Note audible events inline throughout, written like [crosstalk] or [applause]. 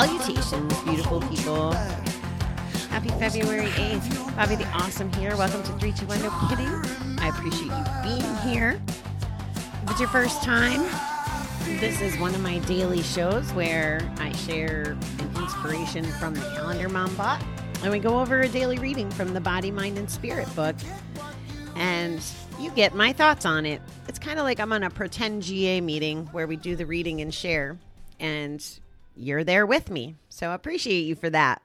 Salutations, beautiful people. Happy February 8th. Bobby the Awesome here. Welcome to 321 No Kidding. I appreciate you being here. If it's your first time, this is one of my daily shows where I share an inspiration from the Calendar Mom Bot. And we go over a daily reading from the Body, Mind, and Spirit book. And you get my thoughts on it. It's kind of like I'm on a pretend GA meeting where we do the reading and share, and you're there with me. So I appreciate you for that.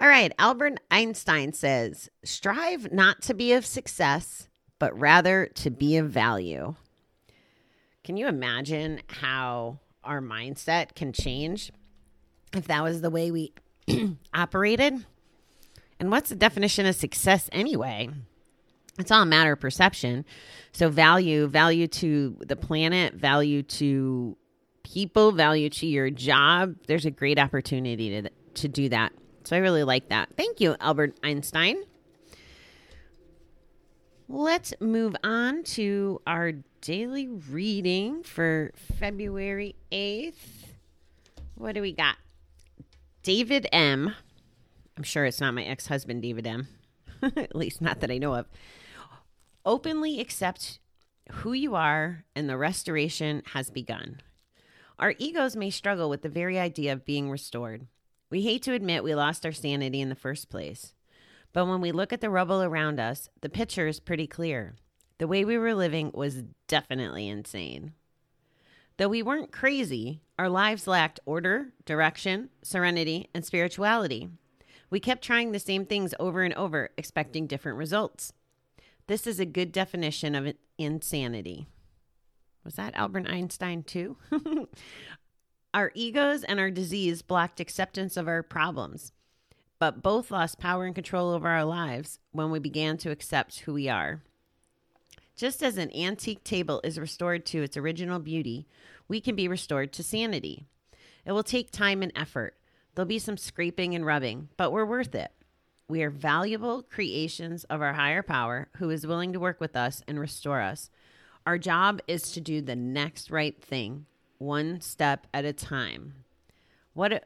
All right, Albert Einstein says, strive not to be of success, but rather to be of value. Can you imagine how our mindset can change if that was the way we [clears throat] operated? And what's the definition of success anyway? it's all a matter of perception. So value, value to the planet, value to people, value to your job. There's a great opportunity to to do that. So I really like that. Thank you, Albert Einstein. Let's move on to our daily reading for February 8th. What do we got? David M. I'm sure it's not my ex husband, David M. [laughs] At least, not that I know of. Openly accept who you are, and the restoration has begun. Our egos may struggle with the very idea of being restored. We hate to admit we lost our sanity in the first place. But when we look at the rubble around us, the picture is pretty clear. The way we were living was definitely insane. Though we weren't crazy, our lives lacked order, direction, serenity, and spirituality. We kept trying the same things over and over, expecting different results. This is a good definition of insanity. Was that Albert Einstein too? [laughs] our egos and our disease blocked acceptance of our problems, but both lost power and control over our lives when we began to accept who we are. Just as an antique table is restored to its original beauty, we can be restored to sanity. It will take time and effort. There'll be some scraping and rubbing, but we're worth it. We are valuable creations of our higher power who is willing to work with us and restore us. Our job is to do the next right thing, one step at a time. What a,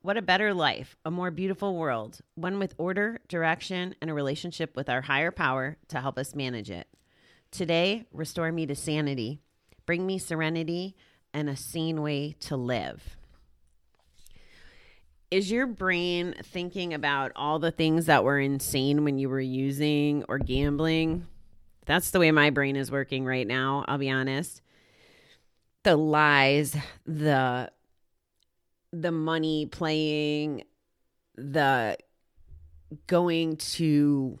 what a better life, a more beautiful world, one with order, direction, and a relationship with our higher power to help us manage it. Today, restore me to sanity, bring me serenity and a sane way to live is your brain thinking about all the things that were insane when you were using or gambling? That's the way my brain is working right now, I'll be honest. The lies, the the money playing, the going to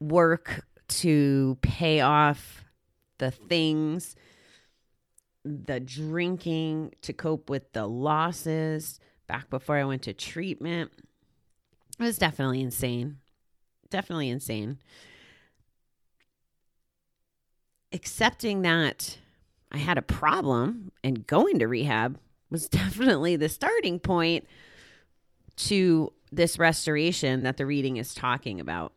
work to pay off the things, the drinking to cope with the losses, back before I went to treatment. It was definitely insane. Definitely insane. Accepting that I had a problem and going to rehab was [laughs] definitely the starting point to this restoration that the reading is talking about.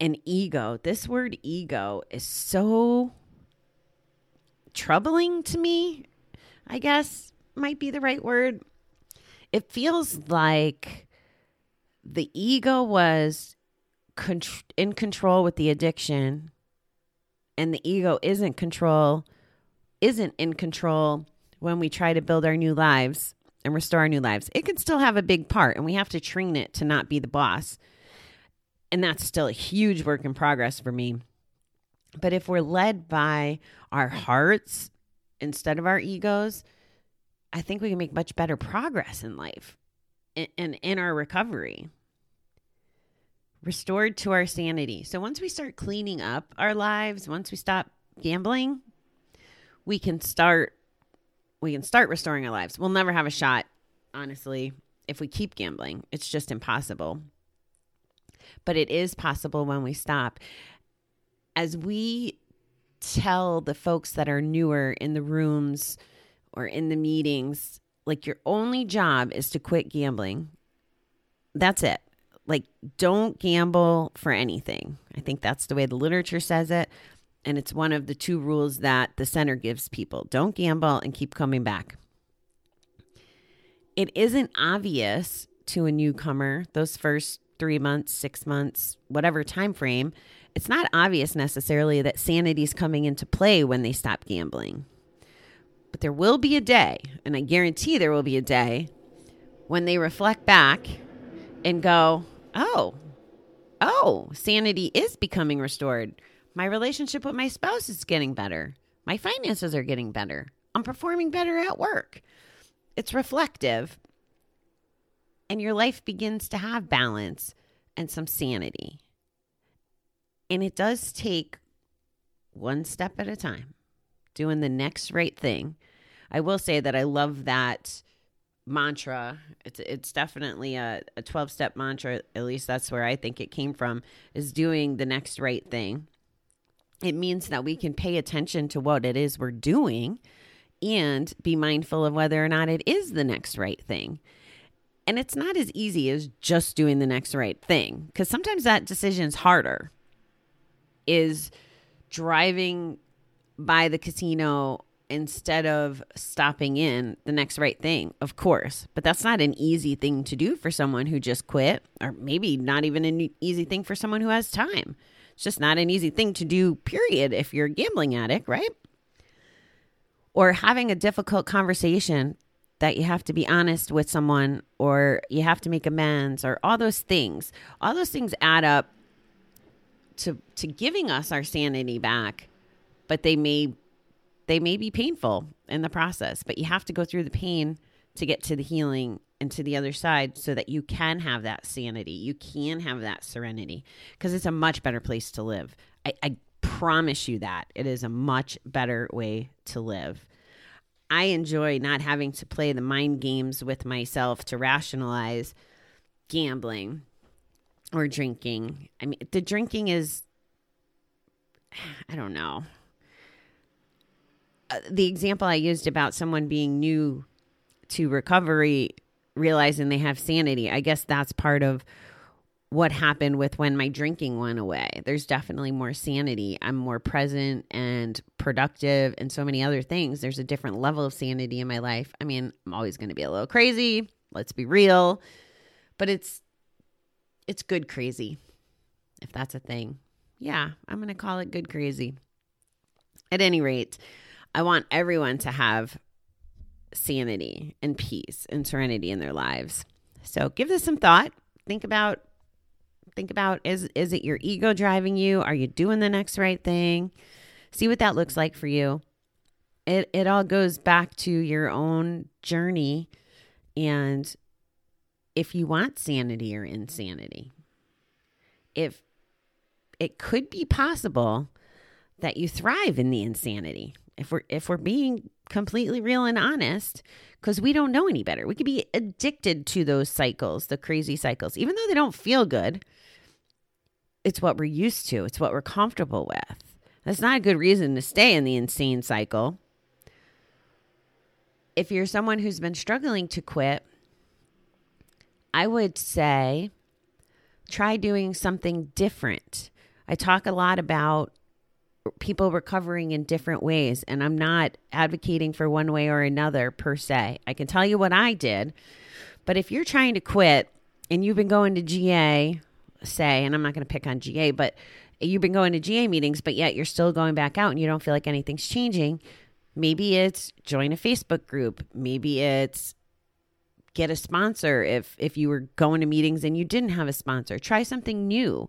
An ego, this word ego is so troubling to me, I guess might be the right word. It feels like the ego was in control with the addiction and the ego isn't control isn't in control when we try to build our new lives and restore our new lives. It can still have a big part and we have to train it to not be the boss. And that's still a huge work in progress for me. But if we're led by our hearts instead of our egos, I think we can make much better progress in life and in, our recovery. Restored to our sanity. So once we start cleaning up our lives, once we stop gambling, we can start we can start restoring our lives. We'll never have a shot, honestly, if we keep gambling. It's just impossible. But it is possible when we stop. As we tell the folks that are newer in the rooms, or in the meetings, like your only job is to quit gambling. That's it. Like, don't gamble for anything. I think that's the way the literature says it. And it's one of the two rules that the center gives people don't gamble and keep coming back. It isn't obvious to a newcomer those first three months, six months, whatever time frame. It's not obvious necessarily that sanity is coming into play when they stop gambling. But there will be a day, and I guarantee there will be a day when they reflect back and go, oh, oh, sanity is becoming restored. My relationship with my spouse is getting better. My finances are getting better. I'm performing better at work. It's reflective. And your life begins to have balance and some sanity. And it does take one step at a time, doing the next right thing. I will say that I love that mantra. It's it's definitely a, a 12 step mantra, at least that's where I think it came from, is doing the next right thing. It means that we can pay attention to what it is we're doing and be mindful of whether or not it is the next right thing. And it's not as easy as just doing the next right thing because sometimes that decision is harder. Is driving by the casino instead of stopping in the next right thing, of course. But that's not an easy thing to do for someone who just quit, or maybe not even an easy thing for someone who has time. It's just not an easy thing to do, period, if you're a gambling addict, right? Or having a difficult conversation that you have to be honest with someone or you have to make amends or all those things. All those things add up to to giving us our sanity back, but they may they may be painful in the process, but you have to go through the pain to get to the healing and to the other side so that you can have that sanity. You can have that serenity because it's a much better place to live. I, I promise you that it is a much better way to live. I enjoy not having to play the mind games with myself to rationalize gambling or drinking. I mean, the drinking is, [sighs] I don't know. Uh, the example I used about someone being new to recovery, realizing they have sanity, I guess that's part of what happened with when my drinking went away. There's definitely more sanity. I'm more present and productive and so many other things. There's a different level of sanity in my life. I mean, I'm always going to be a little crazy, let's be real, but it's it's good crazy. If that's a thing. Yeah, I'm going to call it good crazy. At any rate, I want everyone to have sanity and peace and serenity in their lives. So give this some thought. Think about think about is is it your ego driving you? Are you doing the next right thing? See what that looks like for you. It it all goes back to your own journey and if you want sanity or insanity. If it could be possible that you thrive in the insanity if we're if we're being completely real and honest because we don't know any better. We could be addicted to those cycles the crazy cycles. Even though they don't feel good it's what we're used to. It's what we're comfortable with. That's not a good reason to stay in the insane cycle. If you're someone who's been struggling to quit i would say try doing something different. I talk a lot about people recovering in different ways. And I'm not advocating for one way or another per se. I can tell you what I did. But if you're trying to quit and you've been going to GA, say, and I'm not going to pick on GA, but you've been going to GA meetings, but yet you're still going back out and you don't feel like anything's changing, maybe it's join a Facebook group. Maybe it's get a sponsor if if you were going to meetings and you didn't have a sponsor. Try something new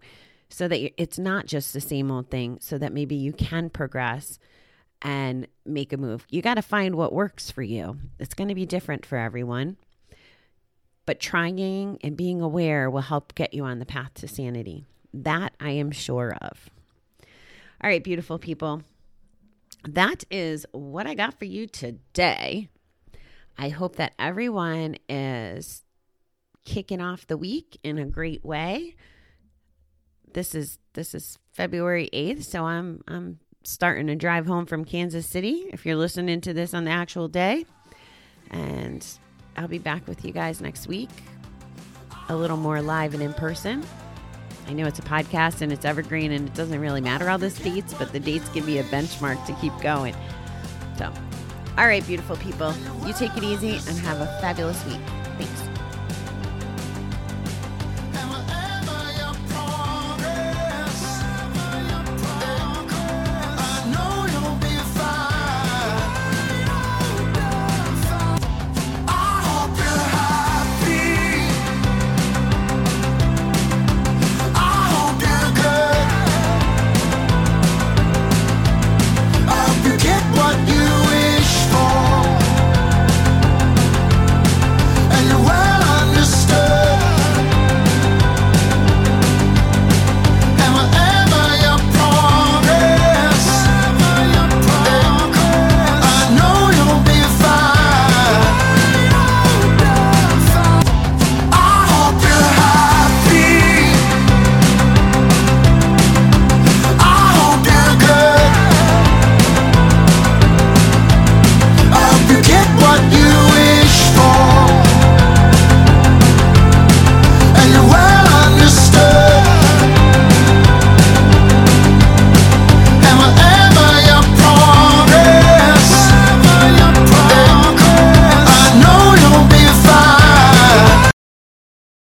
so that it's not just the same old thing, so that maybe you can progress and make a move. You got to find what works for you. It's going to be different for everyone. But trying and being aware will help get you on the path to sanity. That I am sure of. All right, beautiful people. That is what I got for you today. I hope that everyone is kicking off the week in a great way this is this is February 8th, so I'm I'm starting to drive home from Kansas City if you're listening to this on the actual day. And I'll be back with you guys next week. A little more live and in person. I know it's a podcast and it's evergreen and it doesn't really matter all the dates, but the dates give me a benchmark to keep going. So, all right, beautiful people, you take it easy and have a fabulous week. Thanks.